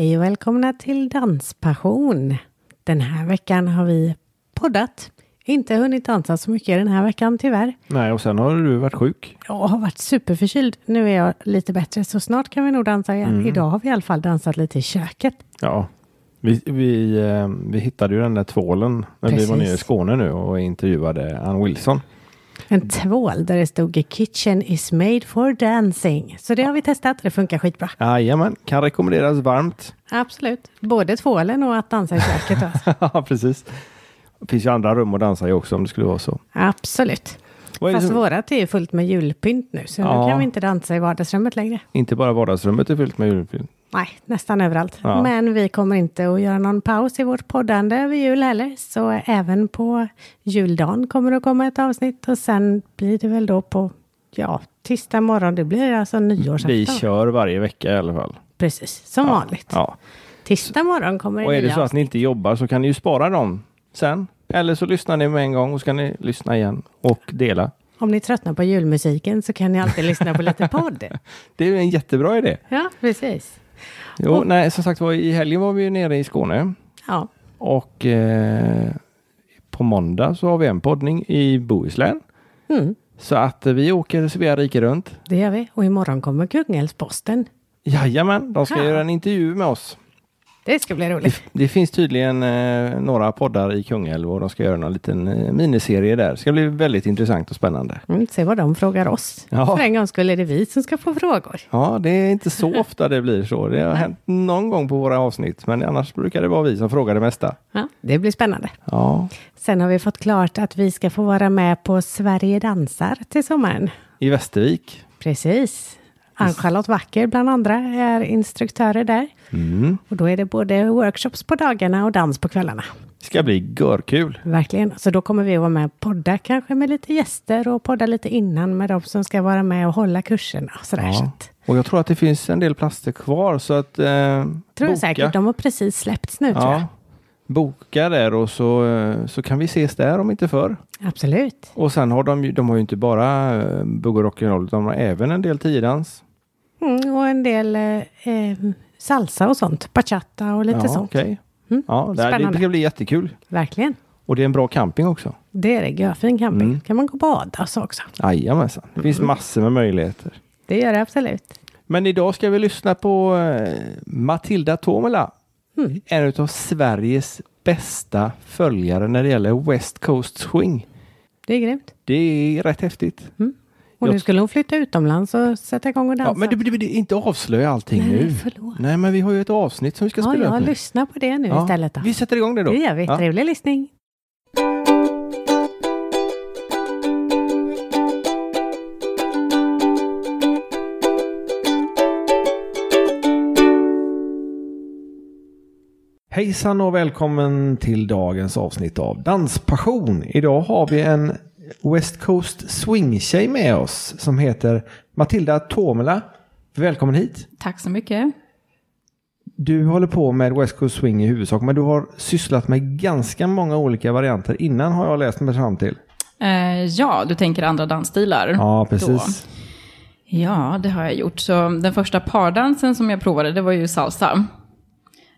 Hej och välkomna till Danspassion. Den här veckan har vi poddat. Inte hunnit dansa så mycket den här veckan tyvärr. Nej, och sen har du varit sjuk. Jag har varit superförkyld. Nu är jag lite bättre så snart kan vi nog dansa igen. Mm. Idag har vi i alla fall dansat lite i köket. Ja, vi, vi, eh, vi hittade ju den där tvålen när vi var Precis. nere i Skåne nu och intervjuade Ann Wilson. En tvål där det stod Kitchen is made for dancing. Så det har vi testat. Det funkar skitbra. Jajamän, kan rekommenderas varmt. Absolut. Både tvålen och att dansa i köket. Ja, precis. Det finns ju andra rum att dansa i också om det skulle vara så. Absolut. Fast som, vårat är ju fullt med julpynt nu. Så Ja. nu kan vi inte dansa i vardagsrummet längre. inte bara vardagsrummet är fyllt med julfilm. Nej, nästan överallt. Ja. Men vi kommer inte att göra någon paus i vårt poddande över jul heller. Så även på juldagen kommer det att komma ett avsnitt. Och sen blir det väl då på, ja, tisdag morgon. Det blir alltså nyårsafton. Vi kör varje vecka i alla fall. Precis, som Ja, vanligt. Ja. Tisdag morgon kommer det Och är det så att ni inte jobbar så kan ni ju spara dem sen. Eller så lyssnar ni med en gång och så kan ni lyssna igen och dela. Om ni tröttnar på julmusiken så kan ni alltid lyssna på lite podd. Det är en jättebra idé. Ja, precis. Jo, Och- nej, som sagt var i helgen var vi ju nere i Skåne. Ja, Och eh, på måndag så har vi en poddning i Bohuslän. mm, Så att eh, vi åker Svea rike runt. det gör vi. Och imorgon kommer Kungälvsposten. Jajamän, de ska Ja. göra en intervju med oss. Det ska bli roligt. Det finns tydligen eh, några poddar i Kungälv och de ska göra någon liten eh, miniserie där. Det ska bli väldigt intressant och spännande. Mm, se vad de frågar oss. Ja. För en gång skulle det vi som ska få frågor. Ja, det är inte så ofta det blir så. Det har hänt någon gång på våra avsnitt, men annars brukar det vara vi som frågar det mesta. Ja, det blir spännande. Ja, Sen har vi fått klart att vi ska få vara med på Sverige dansar till sommaren. i Västervik. Precis. Ann-Charlotte Wacker bland andra är instruktörer där. Mm. Och då är det både workshops på dagarna och dans på kvällarna. Ska bli görkul. Verkligen. Så då kommer vi att vara med och podda kanske med lite gäster och podda lite innan med de som ska vara med och hålla kurserna. och Sådär. Så Ja. att, Och jag tror att det finns en del plaster kvar så att eh, tror boka. jag säkert. De har precis släppts nu tror jag. Ja, boka där och så, eh, så kan vi ses där om inte förr. Absolut. Och sen har de de har ju inte bara eh, bugg och rock'n'roll de har även en del tiodans. Mm, och en del eh, eh, salsa och sånt. Bachata och lite ja, sånt. okej. Mm, Ja, det, här- det ska bli jättekul. Verkligen. Och det är en bra camping också. Det är det. Görfin camping. Mm. kan man gå och bada så också. Jajamensan. Det finns massor med möjligheter. Det gör det absolut. Men idag ska vi lyssna på eh, Matilda Tomela. Mm. En av Sveriges bästa följare när det gäller West Coast Swing. Det är grymt. Det är rätt häftigt. Och nu skulle hon flytta utomlands och sätta igång och dansa. Ja, men det blir inte avslöja allting Nej, nu. förlåt. Nej, men vi har ju ett avsnitt som vi ska Ja, spela jag upp nu. lyssnar på det nu Ja, istället. Då. Vi sätter igång det då. Det gör vi. Ja. Trevlig lyssning. Hejsan och välkommen till dagens avsnitt av Danspassion. Idag har vi en West Coast Swing-tjej med oss som heter Matilda Tomela. Välkommen hit. Tack så mycket. Du håller på med West Coast Swing i huvudsak, men du har sysslat med ganska många olika varianter innan har jag läst mig fram till. Eh, ja, du tänker andra dansstilar? Ja, precis. Ja, det har jag gjort. Så den första pardansen som jag provade, det var ju salsa.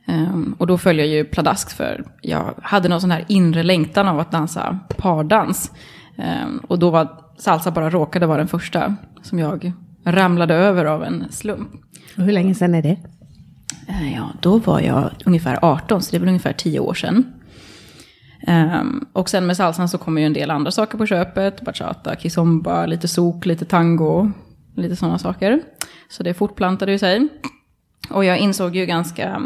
Ehm, och då följde jag ju pladask för jag hade någon sån här inre längtan av att dansa pardans. Ehm, och då var salsa bara råkade vara den första som jag ramlade över av en slump. Och hur länge sedan är det? Eh, Ja, då var jag ungefär 18, så det är väl ungefär 10 år sedan. Ehm, och sen med salsan så kommer ju en del andra saker på köpet. Bachata, kizomba, lite sok, lite tango, lite sådana saker. Så det fortplantade ju sig. Och jag insåg ju ganska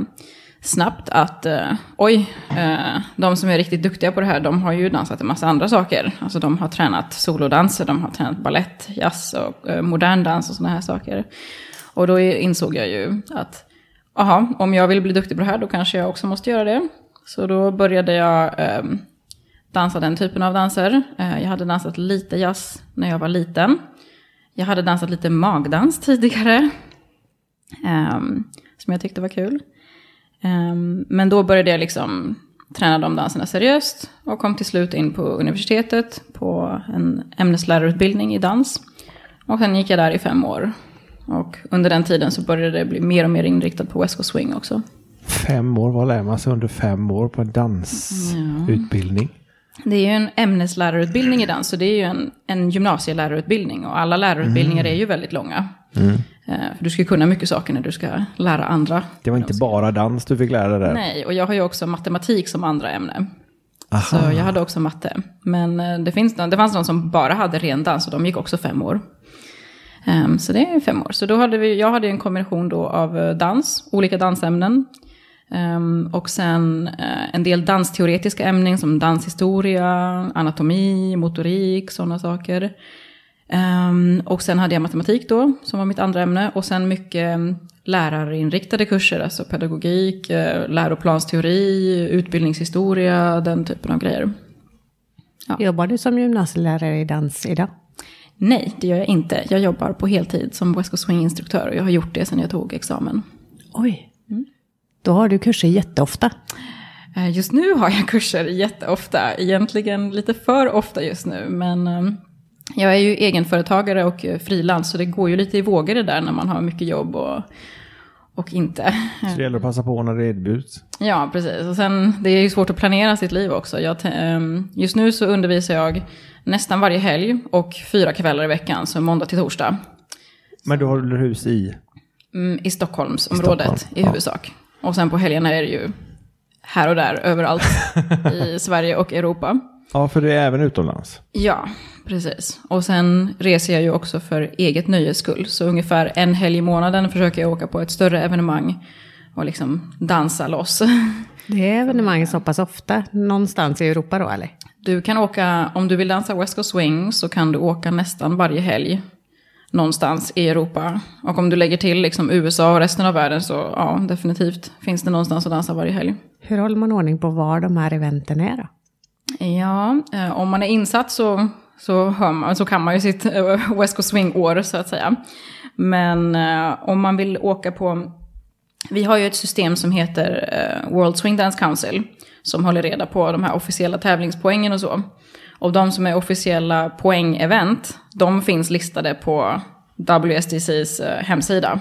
snabbt att eh, oj, eh, de som är riktigt duktiga på det här, de har ju dansat en massa andra saker. Alltså de har tränat solodanser, de har tränat ballett, jazz och eh, modern dans och sådana här saker. Och då insåg jag ju att aha, om jag vill bli duktig på det här då kanske jag också måste göra det. Så då började jag eh, dansa den typen av danser. Eh, jag hade dansat lite jazz när jag var liten. Jag hade dansat lite magdans tidigare. Ehm, som jag tyckte var kul. Ehm, men då började jag liksom träna de danserna seriöst. Och kom till slut in på universitetet på en ämneslärarutbildning i dans. Och sen gick jag där i fem år. Och under den tiden så började det bli mer och mer inriktat på West Coast Swing också. Fem år, vad lär man sig under fem år på en dansutbildning? Det är ju en ämneslärarutbildning i dans, så det är ju en, en gymnasielärarutbildning. Och alla lärarutbildningar är ju väldigt långa. Eh, För du ska kunna mycket saker när du ska lära andra. Det var inte bara dans du fick lära dig där? Nej, och jag har ju också matematik som andra ämne. Så jag hade också matte. Men eh, det, finns, det fanns någon som bara hade ren dans och de gick också fem år. Ehm, så det är fem år. Så då hade vi, jag hade en kombination då av eh, dans, olika dansämnen. Ehm, och sen eh, en del dansteoretiska ämnen som danshistoria, anatomi, motorik, sådana saker. Ehm, och sen hade jag matematik då, som var mitt andra ämne. Och sen mycket mm, lärarinriktade kurser, alltså pedagogik, eh, läroplansteori, utbildningshistoria, den typen av grejer. Jobbar du som gymnasielärare i dans idag? Nej, det gör jag inte. Jag jobbar på heltid som West Coast Swing-instruktör och jag har gjort det sedan jag tog examen. Oj. Då har du kurser jätteofta. Eh, Just nu har jag kurser jätteofta, egentligen lite för ofta just nu, men eh, jag är ju egenföretagare och eh, frilans, så det går ju lite i vågor det där när man har mycket jobb och, och inte. Så det gäller att passa på när det erbjuds. Ja, precis. Och sen, det är ju svårt att planera sitt liv också. Jag, ehm, just nu så undervisar jag nästan varje helg och fyra kvällar i veckan, så måndag till torsdag. Men du håller hus i? Mm, I Stockholmsområdet I Stockholm, i ja. Och sen på helgerna är det ju här och där, överallt i Sverige och Europa. Ja, för det är även utomlands. Ja, precis. Och sen reser jag ju också för eget nöjes skull. Så ungefär en helg i månaden försöker jag åka på ett större evenemang och liksom dansa loss. Det är evenemang så pass ofta, någonstans i Europa då eller? Du kan åka, om du vill dansa West Coast Swing så kan du åka nästan varje helg någonstans i Europa. Och om du lägger till liksom USA och resten av världen så ja, definitivt finns det någonstans att dansa varje helg. Hur håller man ordning på var de här eventen är då? Ja, eh, om man är insatt så, så, man, så kan man ju sitt eh, West Coast Swing-år så att säga. Men eh, om man vill åka på... Vi har ju ett system som heter eh, World Swing Dance Council. Som håller reda på de här officiella tävlingspoängen och så. Och de som är officiella poängevent, de finns listade på WSDCs eh, hemsida.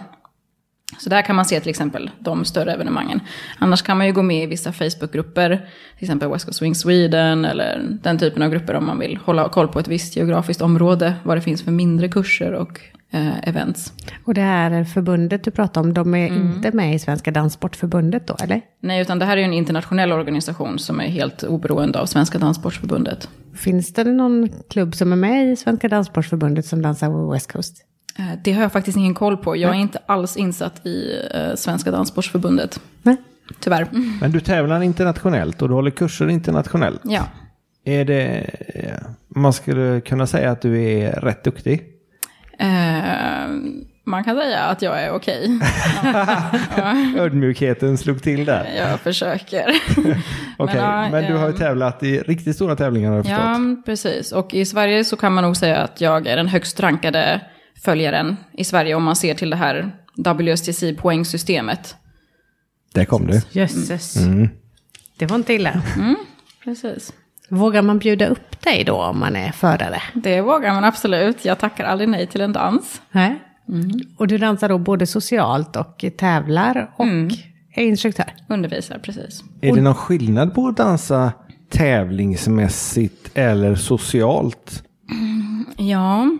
Så där kan man se till exempel de större evenemangen. Annars kan man ju gå med i vissa Facebookgrupper, till exempel West Coast Swing Sweden eller den typen av grupper om man vill hålla koll på ett visst geografiskt område, vad det finns för mindre kurser och eh, events. Och det här förbundet du pratar om, de är inte med i Svenska Danssportförbundet då eller? Nej, utan det här är en internationell organisation som är helt oberoende av Svenska Danssportförbundet. Finns det någon klubb som är med i Svenska Danssportförbundet som dansar West Coast? Eh, Det har jag faktiskt ingen koll på. Jag är inte alls insatt i eh, Svenska Danssportförbundet. Nej. Tyvärr. Men du tävlar internationellt och du håller kurser internationellt. Ja. Är det... Man skulle kunna säga att du är rätt duktig. Eh, man kan säga att jag är okej. Ödmjukheten slog till där. Jag försöker. Okej, ja, men du har ju ehm, tävlat i riktigt stora tävlingar har jag förstått. Ja, precis. Och i Sverige så kan man nog säga att jag är den högst rankade följaren i Sverige om man ser till det här WSTC-poängsystemet. Där kom du. Jösses. Mm. Det var inte illa. Precis. Vågar man bjuda upp dig då om man är förare? Det vågar man absolut. Jag tackar aldrig nej till en dans. Nej. Och du dansar då både socialt och tävlar och är instruktör? Undervisar, precis. Är det någon skillnad på att dansa tävlingsmässigt eller socialt? Ja,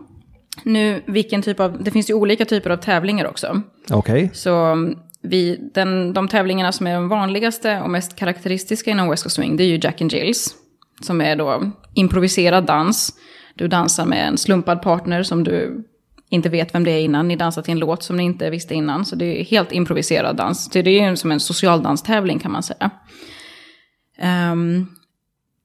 nu vilken typ av... Det finns ju olika typer av tävlingar också. Okej. Så vi, den, de tävlingarna som är de vanligaste och mest karaktäristiska inom West Coast Swing, det är ju Jack and Jills. Som är då improviserad dans. Du dansar med en slumpad partner som du inte vet vem det är innan. Ni dansar till en låt som ni inte visste innan. Så det är helt improviserad dans. Så det är ju som en socialdanstävling kan man säga. Um,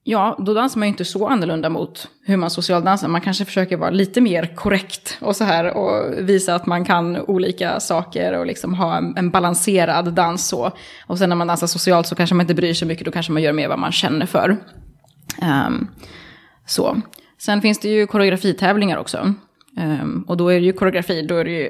ja, då dansar man ju inte så annorlunda mot hur man socialdansar. Man kanske försöker vara lite mer korrekt och så här och visa att man kan olika saker och liksom ha en, en balanserad dans så. Och sen när man dansar socialt så kanske man inte bryr sig mycket, då kanske man gör mer vad man känner för. Ehm, så. Sen finns det ju koreografitävlingar också. Ehm, och då är det ju koreografi, då är det ju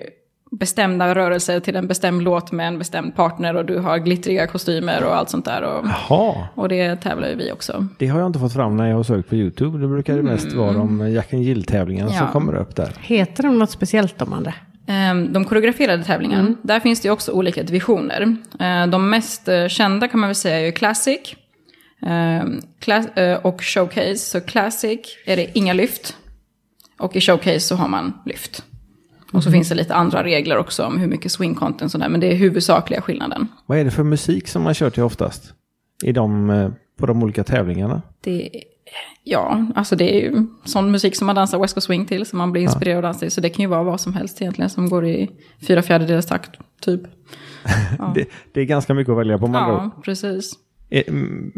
bestämda rörelser till en bestämd låt med en bestämd partner och du har glittriga kostymer och allt sånt där. Och, Jaha, och det tävlar ju vi också. det har jag inte fått fram när jag har sökt på YouTube. Det brukar det mest vara de Jack and Jill-tävlingarna som Mm. Ja. kommer upp där. Heter de något speciellt de andra? Ehm, De koreograferade tävlingarna, där finns det ju också olika divisioner. De mest eh, kända kan man väl säga är ju Classic Cla- och Showcase. Så Classic är det inga lyft och i Showcase så har man lyft. Och så finns det lite andra regler också om hur mycket swing content sådär, men det är huvudsakliga skillnaden. Vad är det för musik som man kör till oftast? I de, eh, på de olika tävlingarna? Det, ja, alltså det är ju sån musik som man dansar West Coast Swing till, som man blir inspirerad av att dansa till. Så det kan ju vara vad som helst egentligen, som går i fyra fjärdedels takt, typ. Det, det är ganska mycket att välja på man Ja, precis. Är,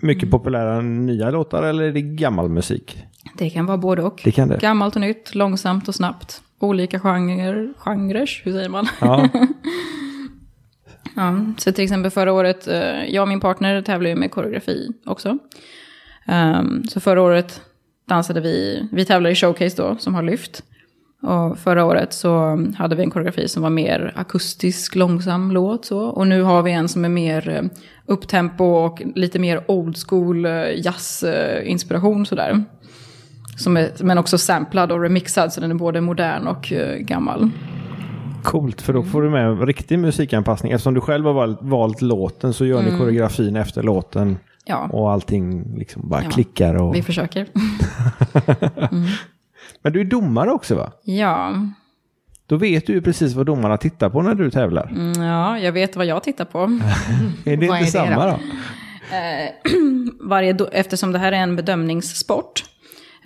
mycket populära nya låtar eller är det gammal musik? Det kan vara både och. Det kan det. Gammalt och nytt, långsamt och snabbt. Olika genrer, genrer, hur säger man? Ja, Ja, så till exempel förra året, eh, jag och min partner tävlade ju med koreografi också. Ehm, så förra året dansade vi, vi tävlade i showcase då, som har lyft. Och förra året så hade vi en koreografi som var mer akustisk, långsam låt så. Och nu har vi en som är mer eh, upptempo och lite mer old school eh, jazz-inspiration sådär. Som är, men också samplad och remixad, så den är både modern och eh, gammal. coolt för då får du med riktig musikanpassning. Eftersom du själv har valt, valt låten så gör ni koreografin efter låten. Ja, Och allting liksom bara Ja. klickar. Och... vi försöker. Men du är domare också va? ja, Då vet du ju precis vad domarna tittar på när du tävlar. Mm, Ja, jag vet vad jag tittar på. Är det Vad inte är det samma då? då? Varje do- eftersom det här är en bedömningssport.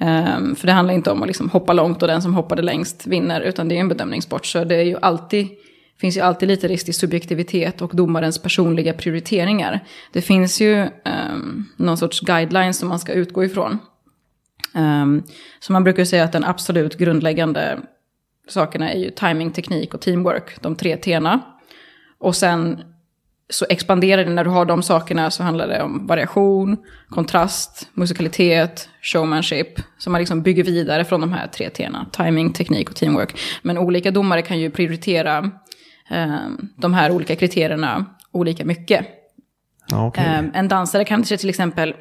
ehm, för det handlar inte om att liksom hoppa långt och den som hoppade längst vinner, utan det är en bedömningssport. Så det är ju alltid, finns ju alltid lite risk till subjektivitet och domarens personliga prioriteringar. Det finns ju um, någon sorts guidelines som man ska utgå ifrån. Um, så man brukar säga att den absolut grundläggande sakerna är ju timing, teknik och teamwork, de tre T'na. Och sen så expanderar det när du har de sakerna så handlar det om variation, kontrast, musikalitet, showmanship. Så man liksom bygger vidare från de här tre T'na, timing, teknik och teamwork. Men olika domare kan ju prioritera eh, de här olika kriterierna olika mycket. Ja, okej. Eh, En dansare kanske till exempel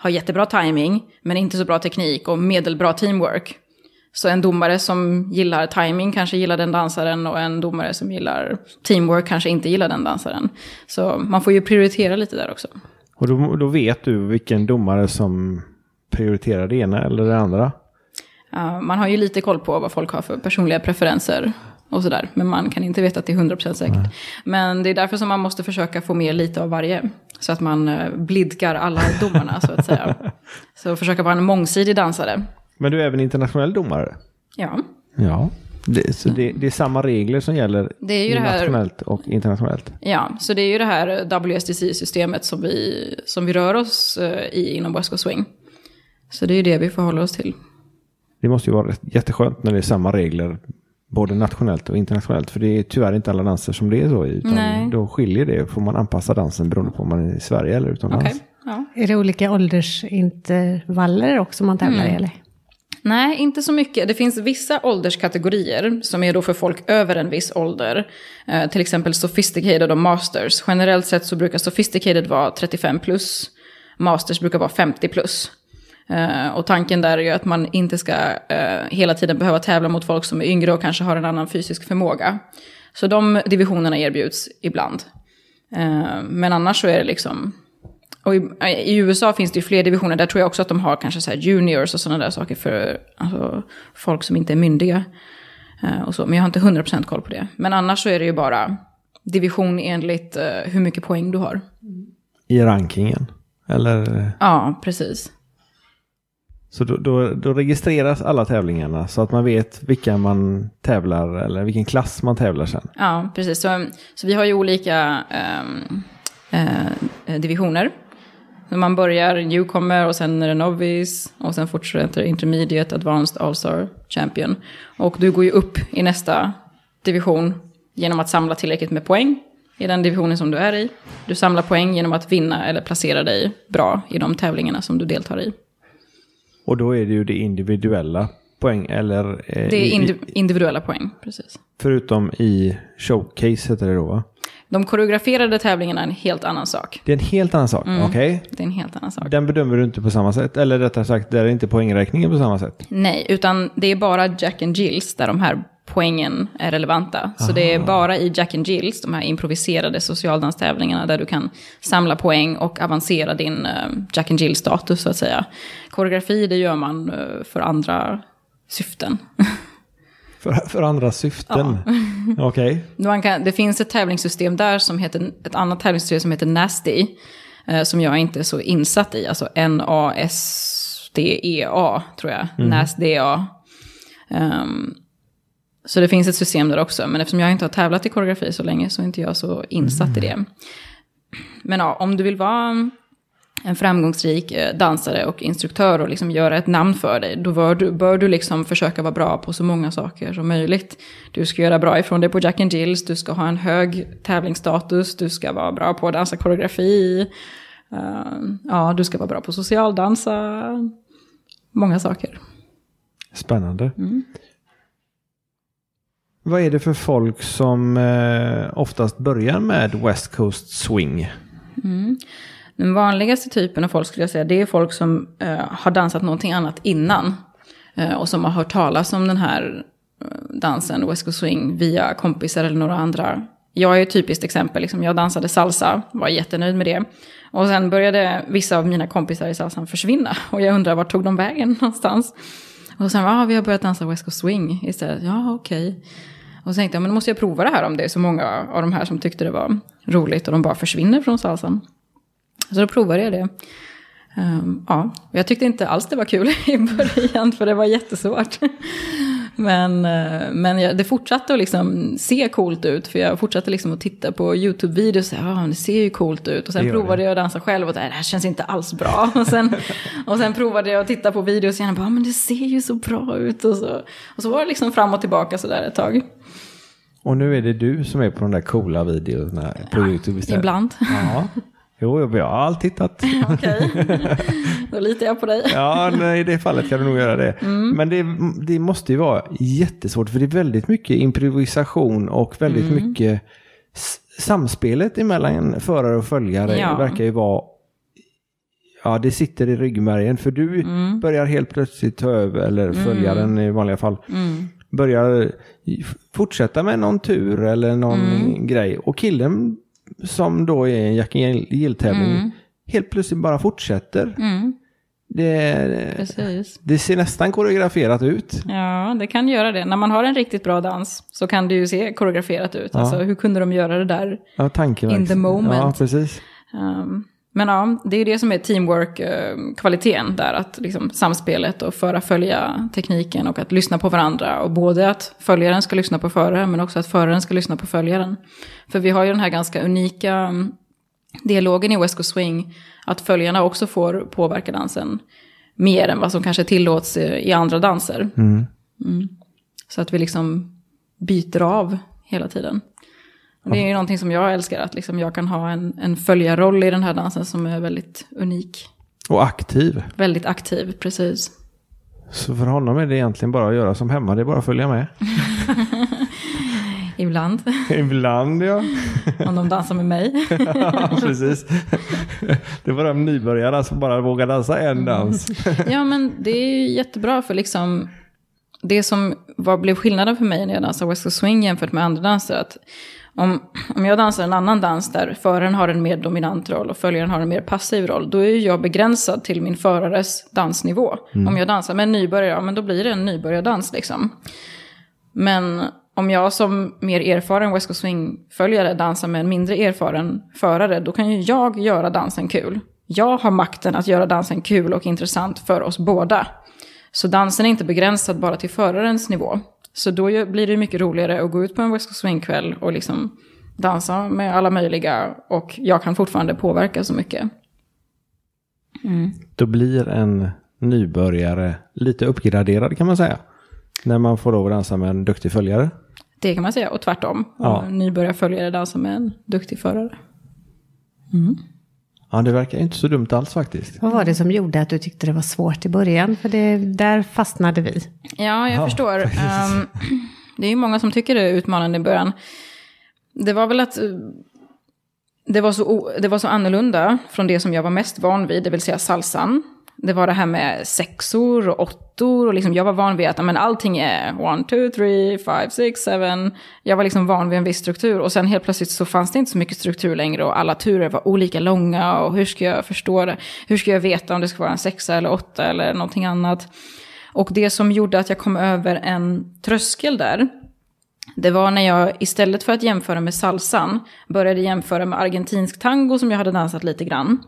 har jättebra timing, men inte så bra teknik och medelbra teamwork. Så en domare som gillar timing kanske gillar den dansaren och en domare som gillar teamwork kanske inte gillar den dansaren. Så man får ju prioritera lite där också. Och då, då vet du vilken domare som prioriterar det ena eller det andra. Ja, man har ju lite koll på vad folk har för personliga preferenser och sådär. Men man kan inte veta att det är 100% säkert. Men det är därför som man måste försöka få med lite av varje. Så att man eh, blidkar alla domarna så att säga. Så försöka vara en mångsidig dansare. Men du är även internationell domare? Ja, Ja. Det, så det, det är samma regler som gäller Det är ju det här- nationellt och internationellt? ja, så det är ju det här WSDC-systemet som vi, som vi rör oss eh, i inom West Coast Swing. Så det är ju det vi förhåller oss till. Det måste ju vara jätteskönt när det är samma regler både nationellt och internationellt. För det är tyvärr inte alla danser som det är så i. Utan Nej. då skiljer det. Får man anpassa dansen beroende på om man är i Sverige eller utomlands. Okej, ja. Är det olika åldersintervaller också man tävlar Mm. i? Eller? Nej, inte så mycket. Det finns vissa ålderskategorier som är då för folk över en viss ålder. Eh, till exempel sophisticated och masters. Generellt sett så brukar sophisticated vara 35 plus. Masters brukar vara 50 plus. Eh, och tanken där är ju att man inte ska eh, hela tiden behöva tävla mot folk som är yngre och kanske har en annan fysisk förmåga. Så de divisionerna erbjuds ibland. Eh, men annars så är det liksom och i, i USA finns det ju fler divisioner. Där tror jag också att de har kanske så juniors och sådana där saker för alltså, folk som inte är myndiga. Och så. Men jag har inte 100% koll på det. Men annars så är det ju bara division enligt hur mycket poäng du har. I rankingen. Eller, Ja, precis så då, då, då registreras alla tävlingarna så att man vet vilka man tävlar eller vilken klass man tävlar sen. Ja, precis. Så, så vi har ju olika ehm, eh, divisioner. Man börjar newcomer och sen är det novice och sen fortsätter intermediate, advanced, all-star, champion. Och du går ju upp i nästa division genom att samla tillräckligt med poäng i den divisionen som du är i. Du samlar poäng genom att vinna eller placera dig bra i de tävlingarna som du deltar i. Och då är det ju det individuella poäng eller eh, Det är indi- individuella poäng, precis. förutom i showcase heter det då va? De koreograferade tävlingarna är en helt annan sak. Det är en helt annan sak, Mm. okej? Det är en helt annan sak. Den bedömer du inte på samma sätt, eller rättare sagt, där är inte poängräkningen på samma sätt. Nej, utan det är bara Jack and Jills där de här poängen är relevanta. Så det är bara i Jack and Jills, de här improviserade socialdanstävlingarna, där du kan samla poäng och avancera din eh, Jack and Jill-status så att säga. Koreografi, det gör man eh, för andra syften. För, för andra syften? Okej. Man kan, det finns ett tävlingssystem där som heter, ett annat tävlingssystem som heter Nasty. Eh, som jag inte är så insatt i, alltså N-A-S-D-E-A tror jag. Nasty-A. Um, så det finns ett system där också, men eftersom jag inte har tävlat i koreografi så länge så är inte jag så insatt i det. Men ja, om du vill vara en framgångsrik eh, dansare och instruktör och liksom göra ett namn för dig, då bör du, bör du liksom försöka vara bra på så många saker som möjligt. Du ska göra bra ifrån dig på Jack and Jills, du ska ha en hög tävlingsstatus, du ska vara bra på att dansa koreografi, eh, ja, du ska vara bra på socialdansa, många saker. Spännande. Vad är det för folk som eh, oftast börjar med West Coast Swing? Mm. Den vanligaste typen av folk skulle jag säga, det är folk som eh, har dansat någonting annat innan. Eh, och som har hört talas om den här eh, dansen, West Coast Swing, via kompisar eller några andra. Jag är ett typiskt exempel, liksom, jag dansade salsa, var jättenöjd med det. Och sen började vissa av mina kompisar i salsan försvinna. Och jag undrar, vart tog de vägen någonstans? Och sen, ja, ah, vi har börjat dansa West Coast Swing istället. Ja, okej. Och så tänkte jag, men då måste jag prova det här om det är så många av de här som tyckte det var roligt och de bara försvinner från salsan. Så då provade jag det. Um, ja, jag tyckte inte alls det var kul i början, för det var jättesvårt. Men, uh, men jag, det fortsatte att liksom se coolt ut, för jag fortsatte liksom att titta på YouTube-videos ja, det ser ju coolt ut. Och sen Det provade det. jag att dansa själv och det här känns inte alls bra. Och sen, och sen provade jag att titta på videos igen och bara, men det ser ju så bra ut. Och så, och så var det liksom fram och tillbaka sådär ett tag. Och nu är det du som är på de där coola videorna på YouTube istället? Ibland. Ja. Jo, jag har alltid tittat. Okej, då litar jag på dig. Ja, nej, i det fallet kan du nog göra det. Mm. Men det, det måste ju vara jättesvårt för det är väldigt mycket improvisation och väldigt Mm. mycket samspelet emellan förare och följare Ja. verkar ju vara Ja, det sitter i ryggmärgen för du Mm. börjar helt plötsligt ta över, eller följaren i vanliga fall, Mm. börjar fortsätta med någon tur eller någon Mm. grej. Och killen som då är en Jack Jill-tävling helt plötsligt bara fortsätter. Mm, Det, precis. det ser nästan koreograferat ut. Ja, det kan göra det. När man har en riktigt bra dans så kan det ju se koreograferat ut. Alltså, hur kunde de göra det där? Ja, In the moment. Ja, precis. Um, men ja, det är det som är teamwork-kvaliteten där. Att liksom samspelet och föra följa tekniken och att lyssna på varandra. Och både att följaren ska lyssna på föraren men också att föraren ska lyssna på följaren. För vi har ju den här ganska unika mm, dialogen i West Coast Swing. Att följarna också får påverka dansen mer än vad som kanske tillåts i i andra danser. Mm. Så att vi liksom byter av hela tiden. Det är ju någonting som jag älskar, att liksom jag kan ha en, en följarroll i den här dansen som är väldigt unik. Och aktiv. Väldigt aktiv, precis. Så för honom är det egentligen bara att göra som hemma, det är bara att följa med. Ibland, Ibland ja. om de dansar med mig. ja precis. Det var de nybörjarna som bara vågar dansa en dans. Ja, men det är ju jättebra för liksom... Det som var, blev skillnaden för mig när jag dansade West Coast Swing jämfört med andra danser, att om, om jag dansar en annan dans där föraren har en mer dominant roll och följaren har en mer passiv roll, då är jag begränsad till min förares dansnivå. Om jag dansar med en nybörjare, ja men då blir det en nybörjardans liksom. Men om jag som mer erfaren West Coast Swing-följare dansar med en mindre erfaren förare, då kan ju jag göra dansen kul. Jag har makten att göra dansen kul och intressant för oss båda. Så dansen är inte begränsad bara till förarens nivå. Så då blir det mycket roligare att gå ut på en West Coast Swing-kväll och liksom dansa med alla möjliga och jag kan fortfarande påverka så mycket. Då blir en nybörjare lite uppgraderad kan man säga. När man får lov att dansa med en duktig följare. Det kan man säga, och tvärtom. Ja. Nybörjarföljare dansar med en duktig förare. Ja, det verkar inte så dumt alls faktiskt. Vad var det som gjorde att du tyckte det var svårt i början? För det, där fastnade vi. Ja, jag Ja, förstår. Ehm, det är ju många som tycker det är utmanande i början. Det var väl att eh, det var, så, det var så annorlunda från det som jag var mest van vid, det vill säga salsan det var det här med sexor och åttor. Och liksom jag var van vid att men, allting är one, two, three, five, six, seven. Jag var liksom van vid en viss struktur. Och sen helt plötsligt så fanns det inte så mycket struktur längre. Och alla turer var olika långa. Och hur ska jag förstå det? Hur ska jag veta om det ska vara en sexa eller åtta eller någonting annat? Och det som gjorde att jag kom över en tröskel där. Det var när jag istället för att jämföra med salsan började jämföra med argentinsk tango som jag hade dansat lite grann.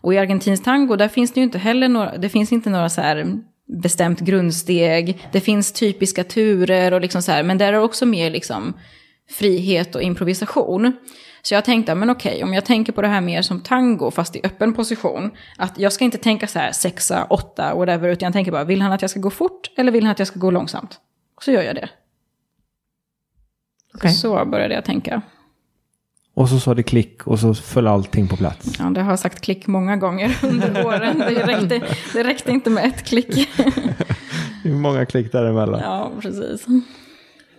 Och i argentinsk tango, där finns det ju inte heller några, det finns inte några så här bestämt grundsteg. Det finns typiska turer och liksom så här, men där är också mer liksom frihet och improvisation. Så jag tänkte, men okej, om jag tänker på det här mer som tango, fast i öppen position, att jag ska inte tänka så här sexa, åtta, whatever, utan jag tänker bara, vill han att jag ska gå fort eller vill han att jag ska gå långsamt? Och så gör jag det. Okej. Så började jag tänka. Och så sa det klick och så föll allting på plats. Ja, det har jag sagt klick många gånger under åren. Det räckte, det räckte inte med ett klick. Hur många klick däremellan? Ja, precis.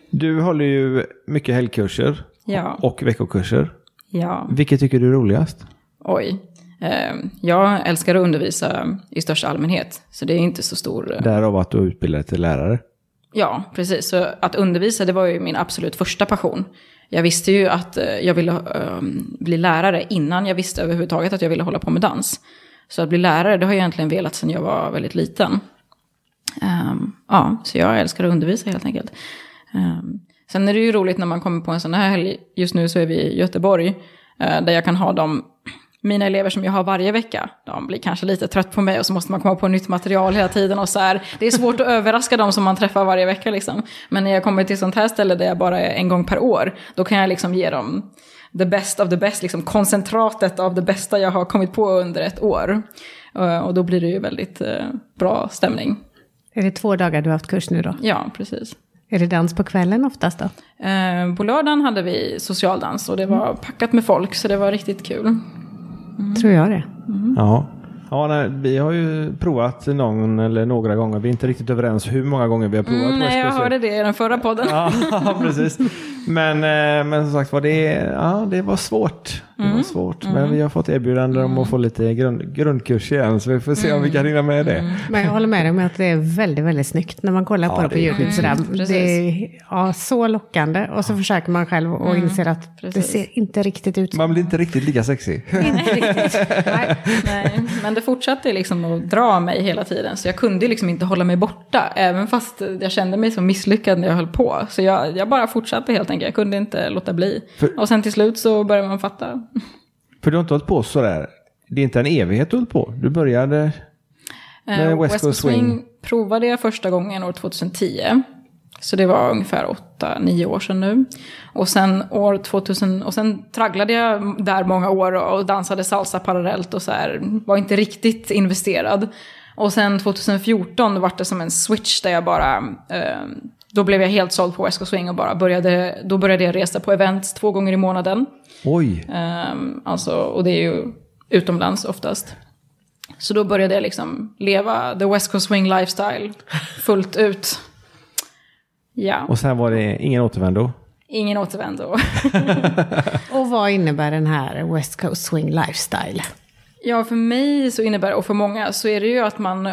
Du håller ju mycket helgkurser Ja, och veckokurser. ja. Vilket tycker du är roligast? Oj. Eh, Jag älskar att undervisa i största allmänhet. Så det är inte så stor... Därav att du är utbildad till lärare. Ja, precis. Så att undervisa, det var ju min absolut första passion. Jag visste ju att eh, jag ville ehm, bli lärare innan jag visste överhuvudtaget att jag ville hålla på med dans. Så att bli lärare, det har jag egentligen velat sedan jag var väldigt liten. Um, ja, så jag älskar att undervisa helt enkelt. Um, sen är det ju roligt när man kommer på en sån här helg. Just nu så är vi i Göteborg. Uh, där jag kan ha de, mina elever som jag har varje vecka. De blir kanske lite trött på mig och så måste man komma på nytt material hela tiden. Och så här. Det är svårt att överraska dem som man träffar varje vecka. Liksom. Men när jag kommer till sånt här ställe där jag bara är en gång per år. Då kan jag liksom ge dem the best of the best, liksom koncentratet av det bästa jag har kommit på under ett år. Eh, Och då blir det ju väldigt eh, bra stämning. Är det två dagar du har haft kurs nu då? Ja, precis. Är det dans på kvällen oftast då? Eh, På lördagen hade vi socialdans och det var packat med folk så det var riktigt kul. Tror jag det. Ja. Ja, nej, vi har ju provat någon eller några gånger. Vi är inte riktigt överens hur många gånger vi har provat Mm, nej, jag hörde det i den förra podden. Ja, precis. Men, eh, men som sagt var, det, ja, det var svårt. Det Mm. var svårt. Men vi har fått erbjudande om att få lite grund, grundkurs igen. Så vi får se om vi kan hinna med det. Mm. Men jag håller med dig om att det är väldigt, väldigt snyggt när man kollar på Ja, det på det är YouTube. Sådär. precis. Det är ja, så lockande och så försöker man själv och inser att det precis. ser inte riktigt ut. Man blir inte riktigt lika sexig. Inte riktigt. Nej. Nej, men det fortsatte liksom att dra mig hela tiden. Så jag kunde liksom inte hålla mig borta. Även fast jag kände mig så misslyckad när jag höll på. Så jag, jag bara fortsatte helt enkelt. Jag kunde inte låta bli. För- Och sen till slut så började man fatta. För du har inte hållit på sådär. Det är inte en evighet du hållit på. Du började med Eh, West Coast Swing. provade jag första gången år 2010. Så det var ungefär 8-9 år sedan nu. Och sen år 2000, och sen tragglade jag där många år och dansade salsa parallellt och så här, var inte riktigt investerad. Och sen 2014 var det som en switch där jag bara, eh, då blev jag helt såld på West Coast Swing och bara började, då började jag resa på events två gånger i månaden. Oj. Ehm, alltså, och det är ju utomlands oftast. Så då började jag liksom leva the West Coast Swing lifestyle fullt ut. Ja, Och sen var det ingen återvändo. ingen återvändo. Och vad innebär den här West Coast Swing Lifestyle? Ja, för mig så innebär och för många så är det ju att man,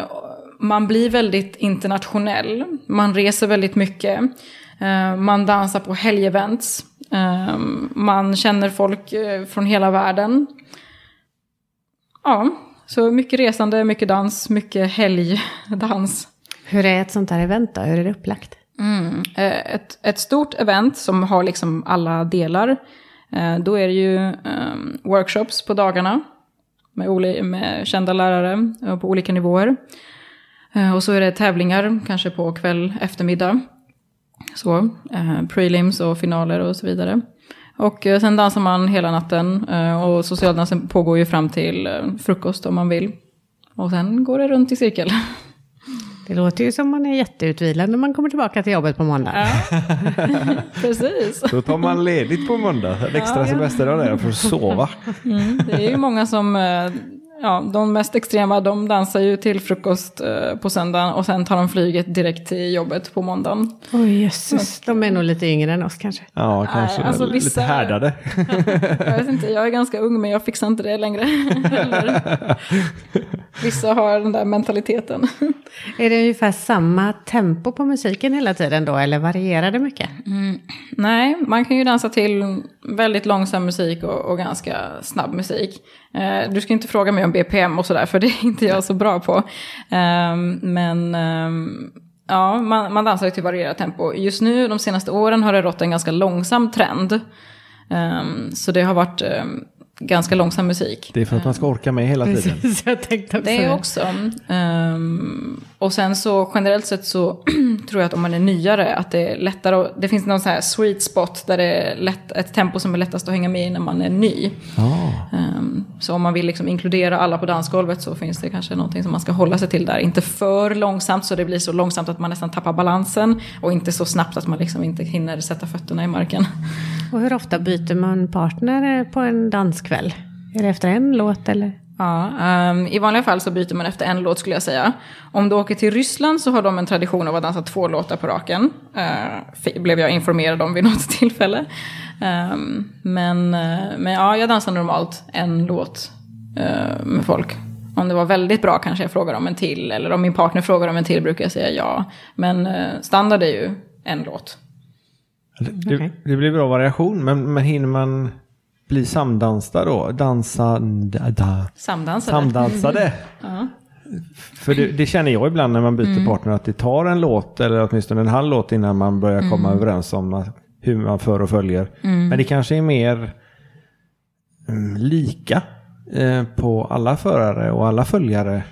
man blir väldigt internationell. Man reser väldigt mycket. Eh, Man dansar på helgevents. Eh, Man känner folk eh, från hela världen. Ja, så mycket resande, mycket dans, mycket helgdans. Hur är ett sånt här event då? Hur är det upplagt? Mm. Ett, ett stort event som har liksom alla delar. Då är det ju ehm, workshops på dagarna. Med, med kända lärare på olika nivåer. Eh, Och så är det tävlingar, kanske på kväll, eftermiddag. Så, eh, prelims och finaler och så vidare. Och eh, sen dansar man hela natten. eh, Och socialdansen pågår ju fram till eh, frukost om man vill. Och sen går det runt i cirkel. Det låter ju som man är jätteutvilad när man kommer tillbaka till jobbet på måndag. Precis. Då tar man ledigt på måndag. En extra semesterdag där för att sova. Det är ju många som, eh, ja, de mest extrema, de dansar ju till frukost eh, på söndagen och sen tar de flyget direkt till jobbet på måndagen. Oj jösses, de är nog lite yngre än oss kanske. Ja, kanske alltså lite vissa- härdade. Jag vet inte, jag är ganska ung men jag fixar inte det längre. Vissa har den där mentaliteten. Är det ungefär samma tempo på musiken hela tiden då, eller varierar det mycket? Mm, nej, man kan ju dansa till väldigt långsam musik och, och ganska snabb musik. Eh, du ska inte fråga mig om BPM och sådär, för det är inte jag så bra på. Eh, men eh, ja, man, man dansar till varierat tempo. Just nu, de senaste åren, har det rått en ganska långsam trend. Ehm, så det har varit ehm, ganska långsam musik. Det är för att man ska orka med hela tiden. Precis, jag tänkte också Det är också. Um, och sen så generellt sett så tror jag att om man är nyare att det är lättare att, Det finns någon så här sweet spot där det är lätt, ett tempo som är lättast att hänga med i när man är ny. Ah. Um, så om man vill liksom inkludera alla på dansgolvet så finns det kanske någonting som man ska hålla sig till där. Inte för långsamt så det blir så långsamt att man nästan tappar balansen. Och inte så snabbt att man liksom inte hinner sätta fötterna i marken. Och hur ofta byter man partner på en danskväll? Är det efter en låt eller? Ja, um, i vanliga fall så byter man efter en låt skulle jag säga. Om du åker till Ryssland så har de en tradition av att dansa två låtar på raken. Uh, blev jag informerad om vid något tillfälle. Um, men, uh, men ja, jag dansar normalt en låt uh, med folk. Om det var väldigt bra kanske jag frågar om en till. Eller om min partner frågar om en till brukar jag säga ja. Men standard är ju en låt. Det, okay. det blir bra variation, men, men hinner man bli samdansad då? Dansa... Da, samdansade. Samdansade. ja. För det, det, känner jag ibland när man byter mm. partner att det tar en låt eller åtminstone en halv låt innan man börjar komma mm. överens om hur man för och följer. Mm. Men det kanske är mer mm, lika eh, på alla förare och alla följare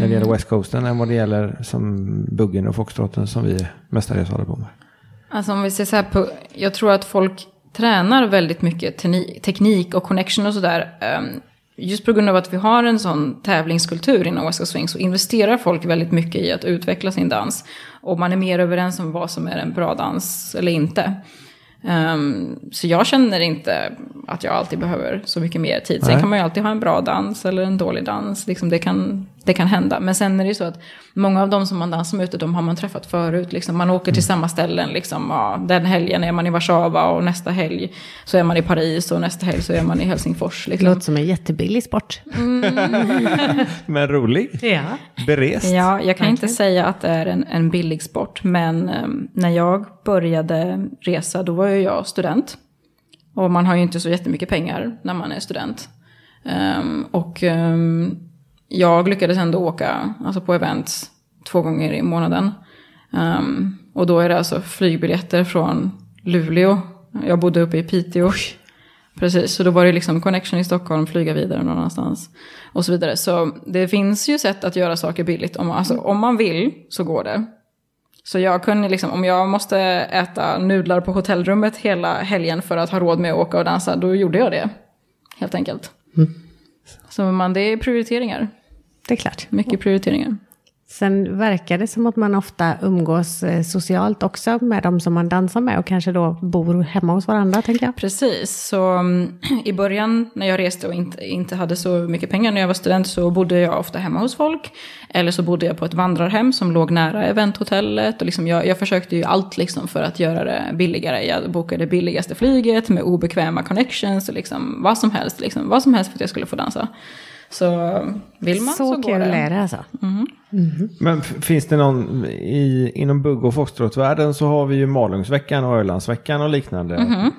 när det gäller West Coasten än vad det gäller som buggen och foxtrotten som vi mestadels håller på med. Alltså om vi ser så här på, jag tror att folk tränar väldigt mycket teknik och connection och sådär. Ehm, just på grund av att vi har en sån tävlingskultur inom West Coast Swing så investerar folk väldigt mycket i att utveckla sin dans. Och man är mer överens om vad som är en bra dans eller inte. Um, så jag känner inte att jag alltid behöver så mycket mer tid. Sen Nej. kan man ju alltid ha en bra dans eller en dålig dans. Liksom det, kan, det kan hända. Men sen är det ju så att många av dem som man dansar med ute, de har man träffat förut. Liksom. Man åker till mm. samma ställen. Liksom. Ja, den helgen är man i Warszawa och nästa helg så är man i Paris och nästa helg så är man i Helsingfors. Liksom. Det låter som en jättebillig sport. Mm. men rolig. Ja. Berest. Ja, jag kan inte säga att det är en, en billig sport. Men um, när jag började resa, då var ju jag student. Och man har ju inte så jättemycket pengar när man är student. Um, och um, jag lyckades ändå åka alltså på events två gånger i månaden. Um, och då är det alltså flygbiljetter från Luleå. Jag bodde uppe i Piteå. Precis, så då var det liksom connection i Stockholm, flyga vidare någon annanstans. Och så vidare. Så det finns ju sätt att göra saker billigt. Om, alltså, om man vill så går det. Så jag kunde liksom, om jag måste äta nudlar på hotellrummet hela helgen för att ha råd med att åka och dansa, då gjorde jag det. Helt enkelt. Mm. Så man, det är prioriteringar. Det är klart. Mycket prioriteringar. Sen verkar det som att man ofta umgås eh, socialt också med de som man dansar med och kanske då bor hemma hos varandra, tänker jag. Precis, så um, i början när jag reste och inte, inte hade så mycket pengar när jag var student så bodde jag ofta hemma hos folk. Eller så bodde jag på ett vandrarhem som låg nära eventhotellet. Och liksom jag, jag försökte ju allt liksom för att göra det billigare. Jag bokade billigaste flyget med obekväma connections och liksom vad som helst. Liksom, vad som helst för att jag skulle få dansa. Så vill man så, så går det. Så kul är det alltså. Mm. Mm. Men finns det någon, i, inom bugg och foxtrotvärlden så har vi ju Malungsveckan och Ölandsveckan och liknande. Mm.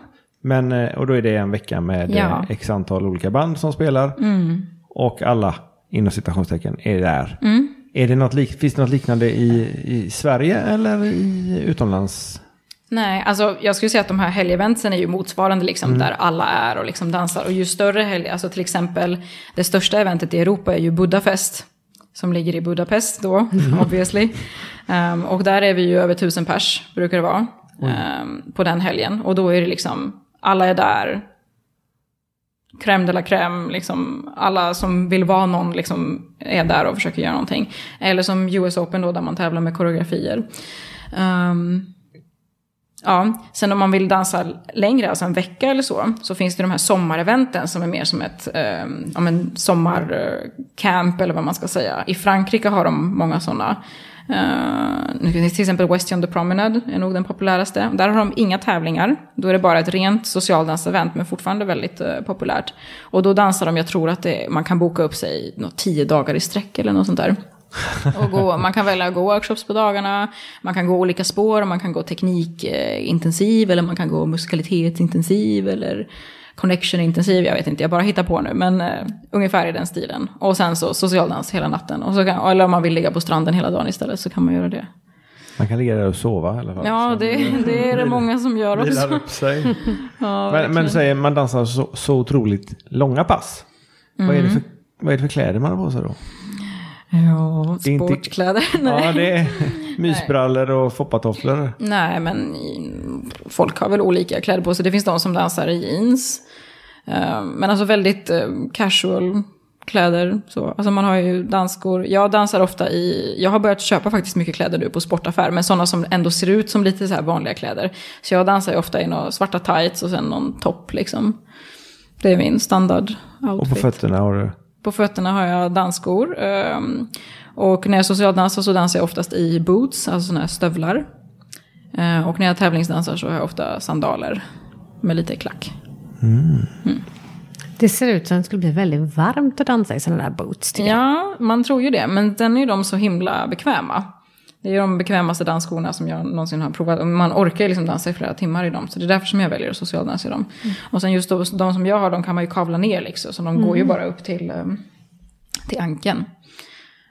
Men, eh, och då är det en vecka med ja. Eh, x antal olika band som spelar. Mm. Och alla, inom citationstecken, är där. Mm. Är det något, finns det något liknande i, i Sverige eller i utomlands? Nej, alltså jag skulle säga att de här helgeventsen är ju motsvarande liksom mm. där alla är och liksom dansar. Och ju större helg, alltså till exempel det största eventet i Europa är ju Budapest. Som ligger i Budapest då, mm. obviously. Um, och där är vi ju över tusen pers, brukar det vara. Um, på den helgen. Och då är det liksom, alla är där. Crème de la crème, liksom, alla som vill vara någon liksom, är där och försöker göra någonting. Eller som US Open då, där man tävlar med koreografier. Um, Ja, sen om man vill dansa längre, alltså en vecka eller så, så finns det de här sommareventen som är mer som ett eh, en sommarcamp eller vad man ska säga. I Frankrike har de många sådana. Uh, eh, till exempel West on the Promenade är nog den populäraste. Där har de inga tävlingar. Då är det bara ett rent socialdansevent, men fortfarande väldigt uh, populärt. Och då dansar de, jag tror att det, man kan boka upp sig något tio dagar i sträck eller något sånt där och gå, man kan välja att gå workshops på dagarna, man kan gå olika spår, man kan gå teknikintensiv eller man kan gå musikalitetsintensiv eller connection-intensiv, jag vet inte, jag bara hittar på nu, men uh, ungefär i den stilen. Och sen så socialdans hela natten. Och så kan, eller om man vill ligga på stranden hela dagen istället så kan man göra det. Man kan ligga där och sova i alla fall. Ja, det, det är det många som gör också. upp sig. ja, men, men säger man dansar så, så otroligt långa pass. Mm. Vad, är det för, vad är det för kläder man har på sig då? Ja, sportkläder. Inte, ja, det är mysbrallor och foppatofflor. Nej, men folk har väl olika kläder på sig. Det finns de som dansar i jeans. Eh, men alltså väldigt eh, casual kläder. Så. Alltså man har ju dansskor. Jag dansar ofta i, jag har börjat köpa faktiskt mycket kläder nu på sportaffär. Men sådana som ändå ser ut som lite så här vanliga kläder. Så jag dansar ju ofta i några svarta tights och sen någon topp liksom. Det är min standard outfit. Och på fötterna har du? På fötterna har jag dansskor. Ehm, och när jag socialdansar så dansar jag oftast i boots, alltså sådana här stövlar. Ehm, och när jag tävlingsdansar så har jag ofta sandaler med lite klack. Mm. Mm. Det ser ut som att det skulle bli väldigt varmt att dansa i sådana där boots. Ja, man tror ju det. Men den är ju de så himla bekväma. Det är de bekvämaste dansskorna som jag någonsin har provat. Man orkar liksom dansa i flera timmar i dem. Så det är därför som jag väljer att socialdansa i dem. Mm. Och sen just då, de som jag har, de kan man ju kavla ner liksom. Så de mm. går ju bara upp till, um, till ankeln.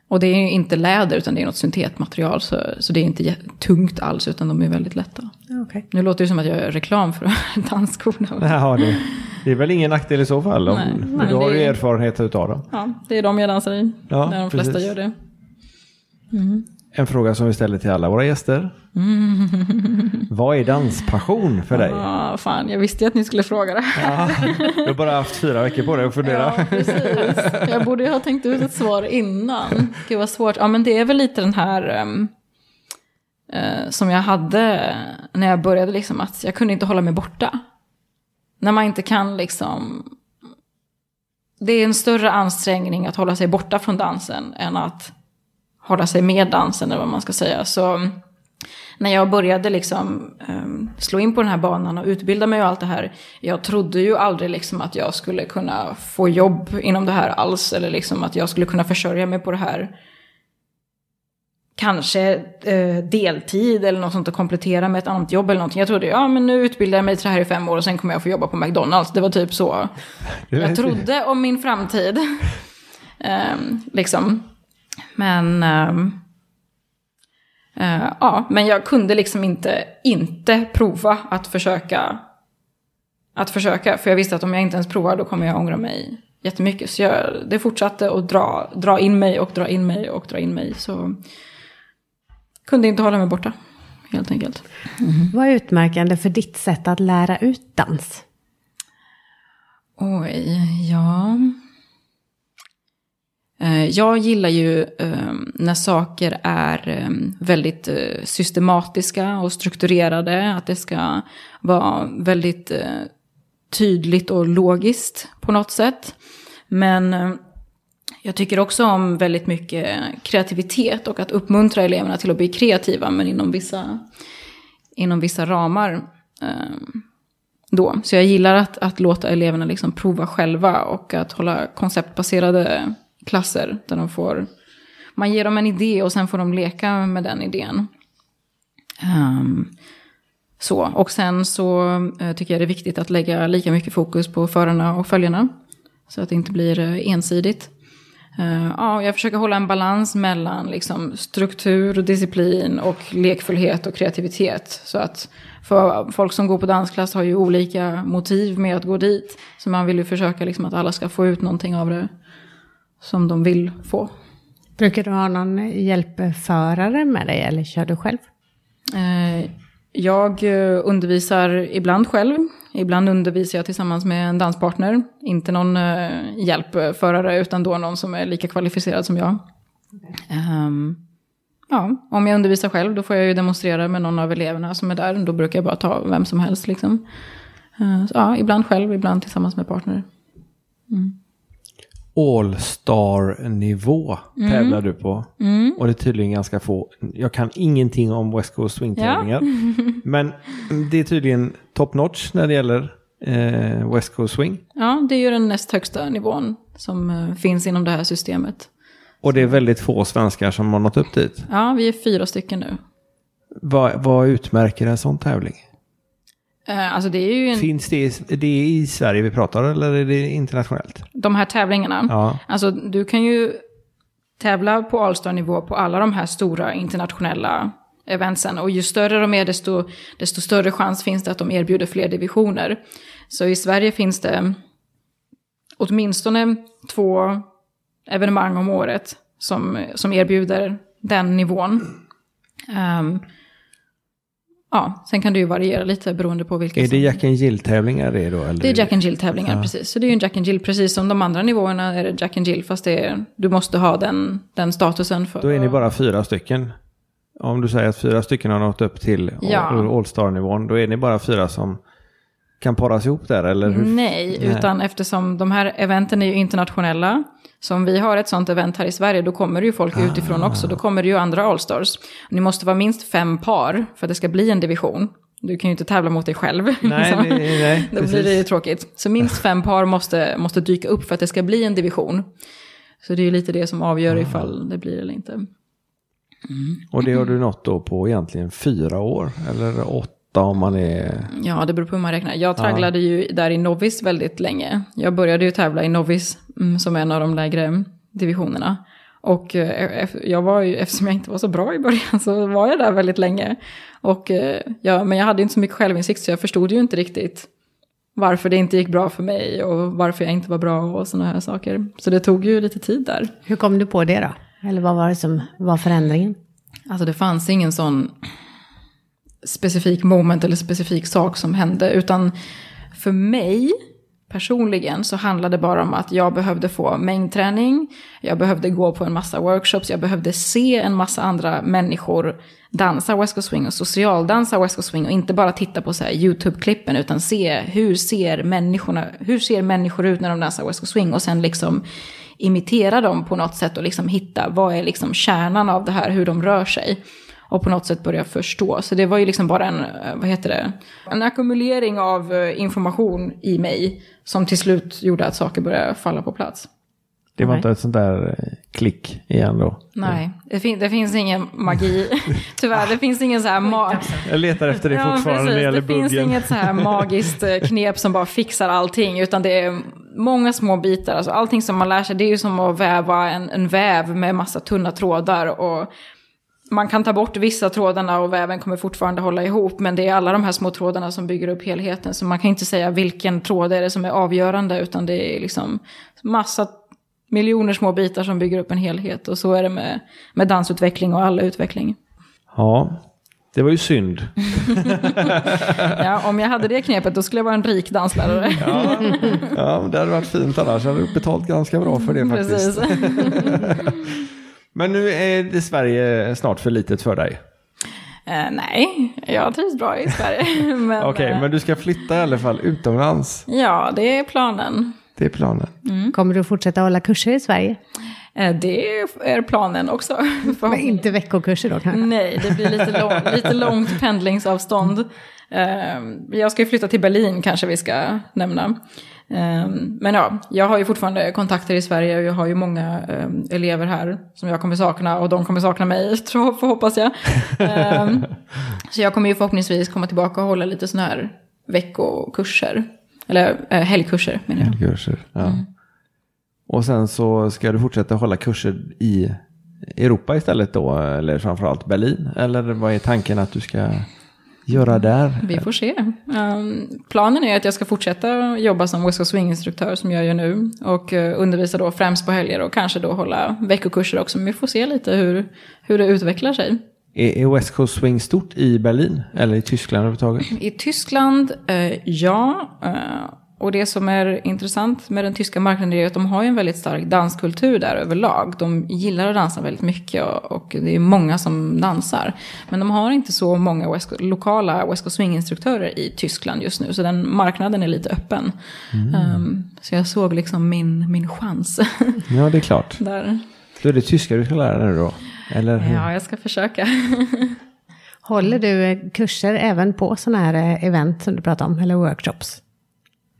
Och det är ju inte läder utan det är något syntetmaterial. Så, så det är inte tungt alls utan de är väldigt lätta. Okay. Nu låter det som att jag gör reklam för dansskorna. Ja, det, det är väl ingen nackdel i så fall. Om, nej, men du har ju erfarenhet av dem. Ja, det är de jag dansar i. Ja, när de flesta precis. gör det. Mm. En fråga som vi ställer till alla våra gäster. Mm. Vad är danspassion för dig? Ah, fan, jag visste ju att ni skulle fråga det. Ja, du har bara haft fyra veckor på dig att fundera. Ja, precis. Jag borde ju ha tänkt ut ett svar innan. Gud vad svårt. Ja, men det är väl lite den här um, uh, som jag hade när jag började, liksom att jag kunde inte hålla mig borta. När man inte kan liksom... Det är en större ansträngning att hålla sig borta från dansen än att hålla sig med dansen eller vad man ska säga. Så när jag började liksom um, slå in på den här banan och utbilda mig och allt det här. Jag trodde ju aldrig liksom att jag skulle kunna få jobb inom det här alls. Eller liksom att jag skulle kunna försörja mig på det här. Kanske eh, deltid eller något sånt och komplettera med ett annat jobb eller någonting. Jag trodde, ja men nu utbildar jag mig till det här i fem år och sen kommer jag få jobba på McDonalds. Det var typ så jag trodde om min framtid. um, liksom. Men, uh, uh, ja, men jag kunde liksom inte, inte prova att försöka. Att försöka, för jag visste att om jag inte ens provar då kommer jag ångra mig jättemycket. Så jag, det fortsatte att dra, dra in mig och dra in mig och dra in mig. Så kunde inte hålla mig borta, helt enkelt. Mm. Vad är utmärkande för ditt sätt att lära ut dans? Oj, ja. Eh, jag gillar ju ehm, när saker är ehm, väldigt eh, systematiska och strukturerade. Att det ska vara väldigt eh, tydligt och logiskt på något sätt. Men ehm, jag tycker också om väldigt mycket kreativitet och att uppmuntra eleverna till att bli kreativa men inom vissa, inom vissa ramar. Då. Så jag gillar att, att låta eleverna liksom prova själva och att hålla konceptbaserade klasser där de får, man ger dem en idé och sen får de leka med den idén. Um, så, och sen så uh, tycker jag det är viktigt att lägga lika mycket fokus på förarna och följarna. Så att det inte blir uh, ensidigt. Uh, ja, jag försöker hålla en balans mellan liksom, struktur, disciplin och lekfullhet och kreativitet. Så att för folk som går på dansklass har ju olika motiv med att gå dit. Så man vill ju försöka liksom, att alla ska få ut någonting av det som de vill få. Brukar du ha någon hjälpförare med dig eller kör du själv? Eh, jag eh, undervisar ibland själv. Ibland undervisar jag tillsammans med en danspartner. Inte någon eh, hjälpförare utan då någon som är lika kvalificerad som jag. Okay. Um, ja, om jag undervisar själv då får jag ju demonstrera med någon av eleverna som är där. Då brukar jag bara ta vem som helst liksom. Uh, så, ja, ibland själv, ibland tillsammans med partner. Mm. All-star-nivå tävlar du på. Och det är tydligen ganska få. Jag kan ingenting om West Coast Swing-tävlingar. Men det är tydligen top notch när det gäller eh, West Coast Swing. Ja, det är ju den näst högsta nivån som eh, finns inom det här systemet. Och det är väldigt få svenskar som har nått upp dit. Ja, vi är fyra stycken nu. Vad, vad utmärker en sån tävling? Eh, Alltså det en, Finns det, i- det är i Sverige vi pratar eller är det internationellt? de här tävlingarna. Ja. Alltså du kan ju tävla på All-star-nivå på alla de här stora internationella eventsen. Och ju större de är, desto, desto större chans finns det att de erbjuder fler divisioner. Så i Sverige finns det åtminstone två evenemang om året som, som erbjuder den nivån. Ehm, ja, sen kan det ju variera lite beroende på vilka Är det. Jack and Jill-tävlingar det då? Eller? Det är Jack and Jill-tävlingar, precis. Så det är ju en Jack and Jill, precis som de andra nivåerna är det Jack and Jill, fast är, du måste ha den, den statusen för Då är ni bara fyra stycken. Om du säger att fyra stycken har nått upp till Ja. All- All-star-nivån, då är ni bara fyra som kan paras ihop där, eller hur? Nej, utan eftersom de här eventen är ju internationella. Så om vi har ett sånt event här i Sverige, då kommer det ju folk utifrån Ah. också. Då kommer det ju andra Allstars. Ni måste vara minst fem par för att det ska bli en division. Du kan ju inte tävla mot dig själv. Nej, liksom. nej, nej, Då blir det ju tråkigt. Så minst fem par måste, måste dyka upp för att det ska bli en division. Så det är ju lite det som avgör ifall det blir eller inte. Och det har du nått då på egentligen fyra år, eller åtta om man är... Ja, det beror på hur man räknar. Jag tragglade ju där i Novis väldigt länge. Jag började ju tävla i Novis mm, som en av de lägre divisionerna. Och eh, jag var ju, eftersom jag inte var så bra i början så var jag där väldigt länge. Och, eh, ja, men jag hade inte så mycket självinsikt så jag förstod ju inte riktigt varför det inte gick bra för mig och varför jag inte var bra och sådana här saker. Så det tog ju lite tid där. Hur kom du på det då? Eller vad var det som var förändringen? Alltså det fanns ingen sån specifik moment eller specifik sak som hände. Utan för mig personligen så handlade det bara om att jag behövde få mängdträning. Jag behövde gå på en massa workshops. Jag behövde se en massa andra människor dansa West Coast Swing och socialdansa West Coast Swing. Och inte bara titta på så här YouTube-klippen utan se hur ser, människorna, hur ser människor ut när de dansar West Coast Swing. Och sen liksom imitera dem på något sätt och liksom hitta vad är liksom kärnan av det här, hur de rör sig. Och på något sätt börja förstå. Så det var ju liksom bara en, eh, vad heter det, en ackumulering av eh, information i mig. Som till slut gjorde att saker började falla på plats. Det var Nej. inte ett sånt där eh, klick igen då? Nej, det, fin- det finns ingen magi. Tyvärr, det finns ingen så här... Ma- Jag letar efter det fortfarande när det gäller Det finns buggen. inget så här magiskt knep som bara fixar allting. Utan det är många små bitar. Alltså allting som man lär sig, det är ju som att väva en, en väv med massa tunna trådar. Och man kan ta bort vissa trådarna och väven kommer fortfarande hålla ihop. Men det är alla de här små trådarna som bygger upp helheten. Så man kan inte säga vilken tråd är det som är avgörande. Utan det är liksom massa miljoner små bitar som bygger upp en helhet. Och så är det med, med dansutveckling och all utveckling. Ja, det var ju synd. Ja, om jag hade det knepet då skulle jag vara en rik danslärare. Ja, men det hade varit fint annars. Jag hade betalt ganska bra för det faktiskt. Men nu är det Sverige snart för litet för dig. Eh, nej, jag trivs bra i Sverige. Okej, eh, men du ska flytta i alla fall utomlands. Ja, det är planen. Det är planen. Kommer du fortsätta hålla kurser i Sverige? Eh, det är planen också. Men inte veckokurser då kanske? Nej, det blir lite, lång, lite långt pendlingsavstånd. Jag ska ju flytta till Berlin kanske vi ska nämna. Eh, men ja, jag har ju fortfarande kontakter i Sverige och jag har ju många eh, elever här som jag kommer sakna och de kommer sakna mig, tror jag, hoppas jag. Eh, så jag kommer ju förhoppningsvis komma tillbaka och hålla lite sådana här veckokurser. Eller eh, helgkurser menar jag. Kurser. Ja. Och sen så ska du fortsätta hålla kurser i Europa istället då, eller framförallt Berlin? Eller vad är tanken att du ska göra där? Vi får se. Um, planen är att jag ska fortsätta jobba som West Coast Swing-instruktör som jag gör nu. Och uh, undervisa då främst på helger och kanske då hålla veckokurser också. Men vi får se lite hur, hur det utvecklar sig. Är, West Coast Swing stort i Berlin? Eller i Tyskland överhuvudtaget? I Tyskland, eh, ja. Och det som är intressant med den tyska marknaden är att de har en väldigt stark danskultur där överlag. De gillar att dansa väldigt mycket och, det är många som dansar. Men de har inte så många West, lokala West Coast Swing-instruktörer i Tyskland just nu. Så den marknaden är lite öppen. Um, så jag såg liksom min, min chans Ja, det är klart. där. Då är det tyska du ska lära dig då? Eller hur? Ja, jag ska försöka. Håller du kurser även på sådana här event som du pratar om, eller workshops?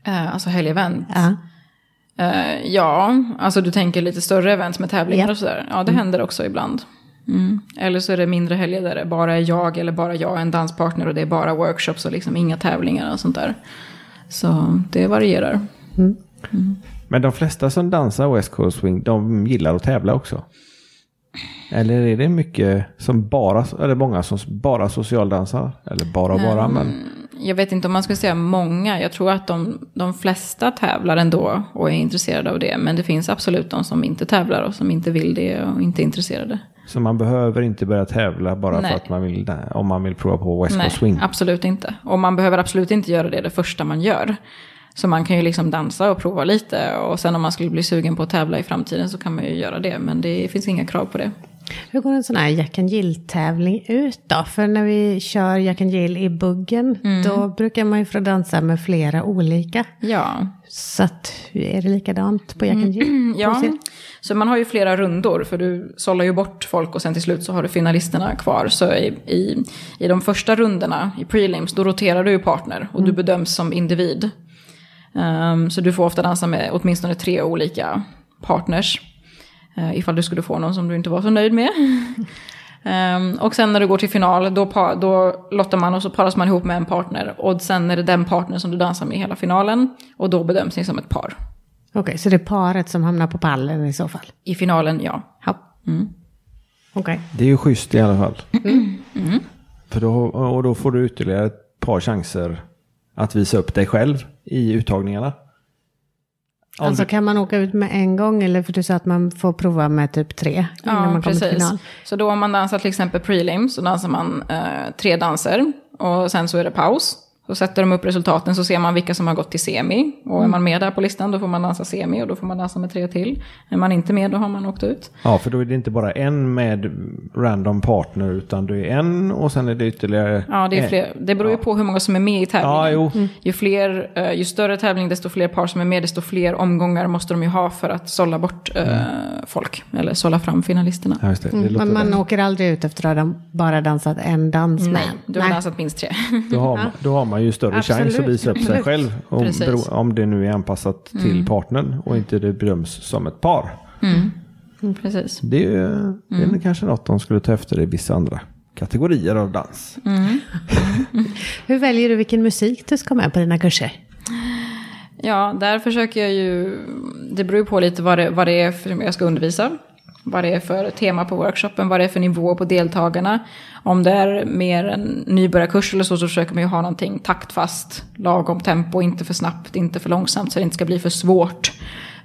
Eh, alltså helgevent. Ja. Eh, ja, alltså du tänker lite större event med tävlingar och sådär. Ja, det händer också ibland. Mm. Eller så är det mindre helger där det bara är jag eller bara jag och en danspartner och det är bara workshops och liksom inga tävlingar och sånt där. Så det varierar. Men de flesta som dansar West Coast Swing, de gillar att tävla också? Eller är det mycket som bara, eller många som bara socialdansar? Eller bara bara, men Jag vet inte om man skulle säga många. Jag tror att de, de flesta tävlar ändå och är intresserade av det. Men det finns absolut de som inte tävlar och som inte vill det och inte är intresserade. så man behöver inte börja tävla bara Nej. för att man vill, om man vill prova på West Nej, Coast Swing. absolut inte. Och man behöver absolut inte göra det det första man gör. Så man kan ju liksom dansa och prova lite. Och sen om man skulle bli sugen på att tävla i framtiden så kan man ju göra det. Men det finns inga krav på det. Hur går en sån här Jack and Jill-tävling ut då? För när vi kör Jack and Jill i buggen, då brukar man ju få dansa med flera olika. Ja, Så att, är det likadant på Jack and Jill? ja. Hos er? så man har ju flera rundor. För du sållar ju bort folk och sen till slut så har du finalisterna kvar. Så i, i, i de första rundorna, i prelims, då roterar du ju partner. Och du bedöms som individ. Ehm, så du får ofta dansa med åtminstone tre olika partners. Uh, ifall du skulle få någon som du inte var så nöjd med. Ehm, och sen när du går till final, då, då lottar man och så paras man ihop med en partner. Och sen är det den partner som du dansar med i hela finalen. Och då bedöms ni som ett par. Okej, så det är paret som hamnar på pallen i så fall? I finalen, ja. Ja. Okej. Det är ju schysst i alla fall. För då, och då får du ytterligare ett par chanser att visa upp dig själv i uttagningarna. Om Alltså kan man åka ut med en gång eller för du sa att man får prova med typ tre innan Ja, man kommer till precis. final? Så då om man dansar till exempel prelim så dansar man eh, tre danser. Och sen så är det paus. Så sätter de upp resultaten så ser man vilka som har gått till semi. Och är man med där på listan då får man dansa semi och då får man dansa med tre till. Är man inte med då har man åkt ut. ja, för då är det inte bara en med random partner utan du är en och sen är det ytterligare... Ja, det är fler. Det beror ju på hur många som är med i tävlingen. Ja, jo. Ju, fler, eh, ju större tävling, desto fler par som är med, desto fler omgångar måste de ju ha för att sålla bort eh, folk. Eller sålla fram finalisterna. Ja, just det. det Men man bra. åker aldrig ut efter att ha bara dansat en dans med? Nej, du har dansat minst tre. Då har, man, då har man ju större chans att Absolut, visa upp sig absolut. själv. Om. Mm. om det nu är anpassat till partnern och inte det bedöms som ett par. Mm, precis. Det är, det Mm. är kanske något de skulle ta efter i vissa andra kategorier av dans. Mm. Hur väljer du vilken musik du ska med på dina kurser? Ja, där försöker jag ju... Det beror ju på lite vad det, vad det är för jag ska undervisa. Vad det är för tema på workshopen, vad det är för nivå på deltagarna. Om det är mer en nybörjarkurs eller så, så försöker man ju ha någonting taktfast, lagom tempo, inte för snabbt, inte för långsamt, så det inte ska bli för svårt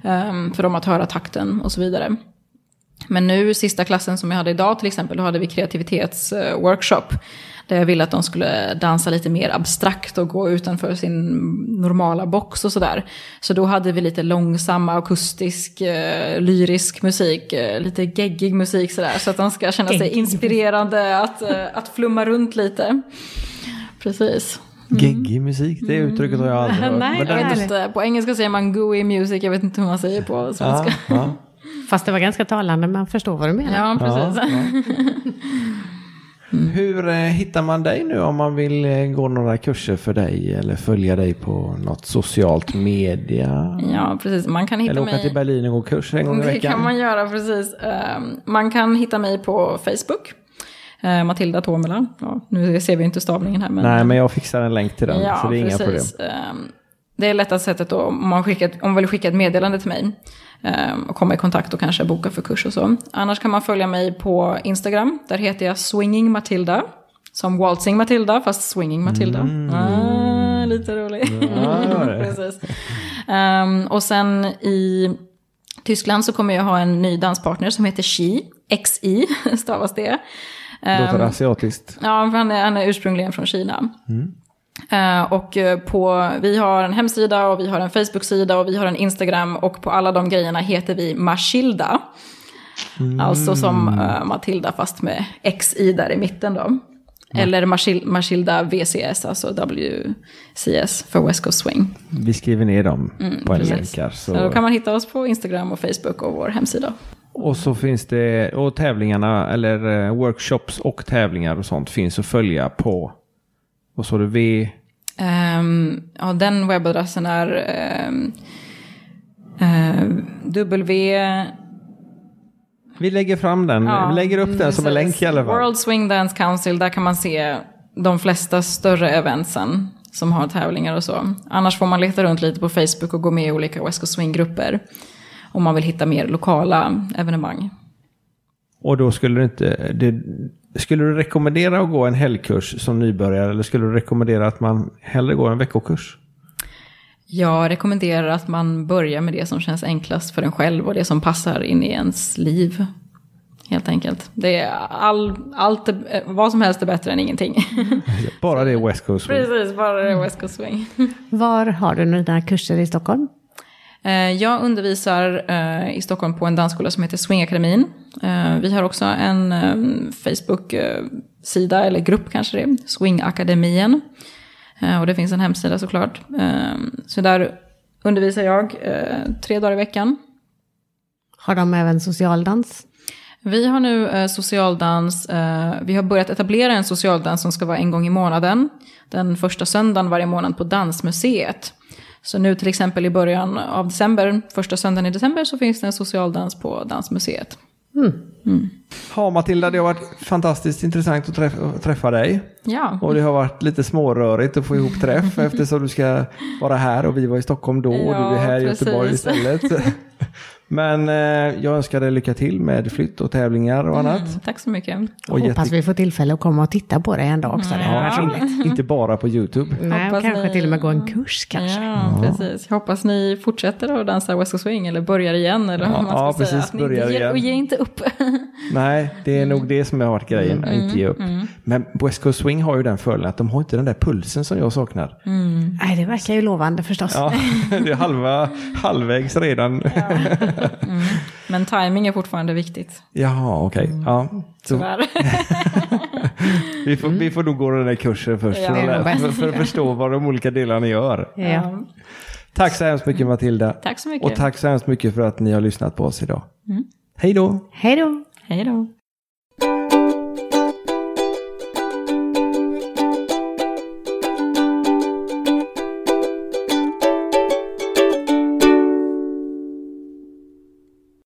um, för dem att höra takten och så vidare. Men nu, sista klassen som jag hade idag till exempel, då hade vi kreativitetsworkshop. Där jag ville att de skulle dansa lite mer abstrakt och gå utanför sin normala box och sådär. Så då hade vi lite långsam, akustisk, eh, lyrisk musik, eh, lite geggig musik sådär. Så att de ska känna sig inspirerande att, eh, att flumma runt lite. Precis. Geggig musik, det uttrycket har jag aldrig hört. Nej, Men Jag vet inte, på engelska säger man gooey music, jag vet inte hur man säger på ja, svenska. ja. Fast det var ganska talande, man förstår vad du menar. Ja, precis. Hur eh, hittar man dig nu om man vill eh, gå några kurser för dig eller följa dig på något socialt media? Ja, precis. Man kan hitta Eller åka mig... till Berlin och gå kurs en gång i Det veckan? kan man göra, precis. Ehm, Man kan hitta mig på Facebook. Eh, Matilda Tomela. Ja, nu ser vi inte stavningen här. Men, Nej, men jag fixar en länk till den, ja, så det är inga problem. precis. Ehm, Det är lättaste sättet då, om man, skickar, om man vill skicka ett meddelande till mig. Ehm, Och komma i kontakt och kanske boka för kurs och så. Annars kan man följa mig på Instagram. Där heter jag Swinging Matilda. Som Waltzing Matilda, fast Swinging Matilda. Ah, lite roligt. Mm. Ja, det. Precis. Ehm, och sen i Tyskland så kommer jag ha en ny danspartner som heter Xi. XI stavas det. Ehm, Låter asiatiskt. Ja, för han är, han är ursprungligen från Kina. Eh, och eh, på, vi har en hemsida och vi har en Facebook-sida och vi har en Instagram och på alla de grejerna heter vi Mashilda. Alltså som uh, Matilda fast med XI där i mitten då. Eller Mashil- Mashilda VCS, alltså WCS för West Coast Swing. Vi skriver ner dem på en precis. länk här. Så då Så. kan man hitta oss på Instagram och Facebook och vår hemsida. Och så finns det, och tävlingarna, eller eh, workshops och tävlingar och sånt finns att följa på, vad sa du, V? Ehm, ja, den webbadressen är um, W... Vi lägger fram den, Ja, vi lägger upp den som en länk i alla fall. World Swing Dance Council, där kan man se de flesta större eventsen som har tävlingar och så. Annars får man leta runt lite på Facebook och gå med i olika West Coast Swing-grupper. Om man vill hitta mer lokala evenemang. Och då skulle du inte, det, skulle du rekommendera att gå en helgkurs som nybörjare eller skulle du rekommendera att man hellre går en veckokurs? Jag rekommenderar att man börjar med det som känns enklast för en själv och det som passar in i ens liv. Helt enkelt. Det är all, allt, vad som helst är bättre än ingenting. Bara det är West Coast. Swing. Precis, bara det är West Coast Swing. Var har du nu dina kurser i Stockholm? Eh, Jag undervisar eh, i Stockholm på en dansskola som heter Swingakademin. Eh, Vi har också en Facebook-sida, eller grupp kanske det är, Swingakademien. Och det finns en hemsida såklart. Så där undervisar jag tre dagar i veckan. Har de även socialdans? Vi har nu eh, socialdans, eh, vi har börjat etablera en socialdans som ska vara en gång i månaden. Den första söndagen varje månad på Dansmuseet. Så nu till exempel i början av december, första söndagen i december, så finns det en socialdans på Dansmuseet. Ja, Matilda, det har varit fantastiskt intressant att träffa, att träffa dig. Ja, Och det har varit lite smårörigt att få ihop träff eftersom du ska vara här och vi var i Stockholm då och du Ja, är här i precis. Göteborg istället. Men eh, jag önskar dig lycka till med flytt och tävlingar och annat. tack så mycket. Och Hoppas vi får tillfälle att komma och titta på det en dag också. Det hade varit roligt. Inte bara på YouTube. Nej, Hoppas kanske ni- till och med gå en kurs kanske. Ja, precis. Jag hoppas ni fortsätter att dansa West Coast Swing eller börjar igen. Eller Ja, man ska ja, säga. precis, ni börjar ger, igen. Och ge inte upp. Nej, det är nog det som har varit grejen, att inte ge upp. Men West Coast Swing har ju den fördelen att de har inte den där pulsen som jag saknar. Nej, det verkar ju lovande förstås. Ja, det är halva, halvvägs redan. Men timing är fortfarande viktigt. Jaha, okej. Ja. Så Tyvärr. vi, får, vi får nog gå den där kursen först Ja, för, för, för att förstå vad de olika delarna gör. Ja. Tack så hemskt mycket Matilda. Tack så mycket. Och tack så hemskt mycket för att ni har lyssnat på oss idag. Hej då! Hej då! Hej då.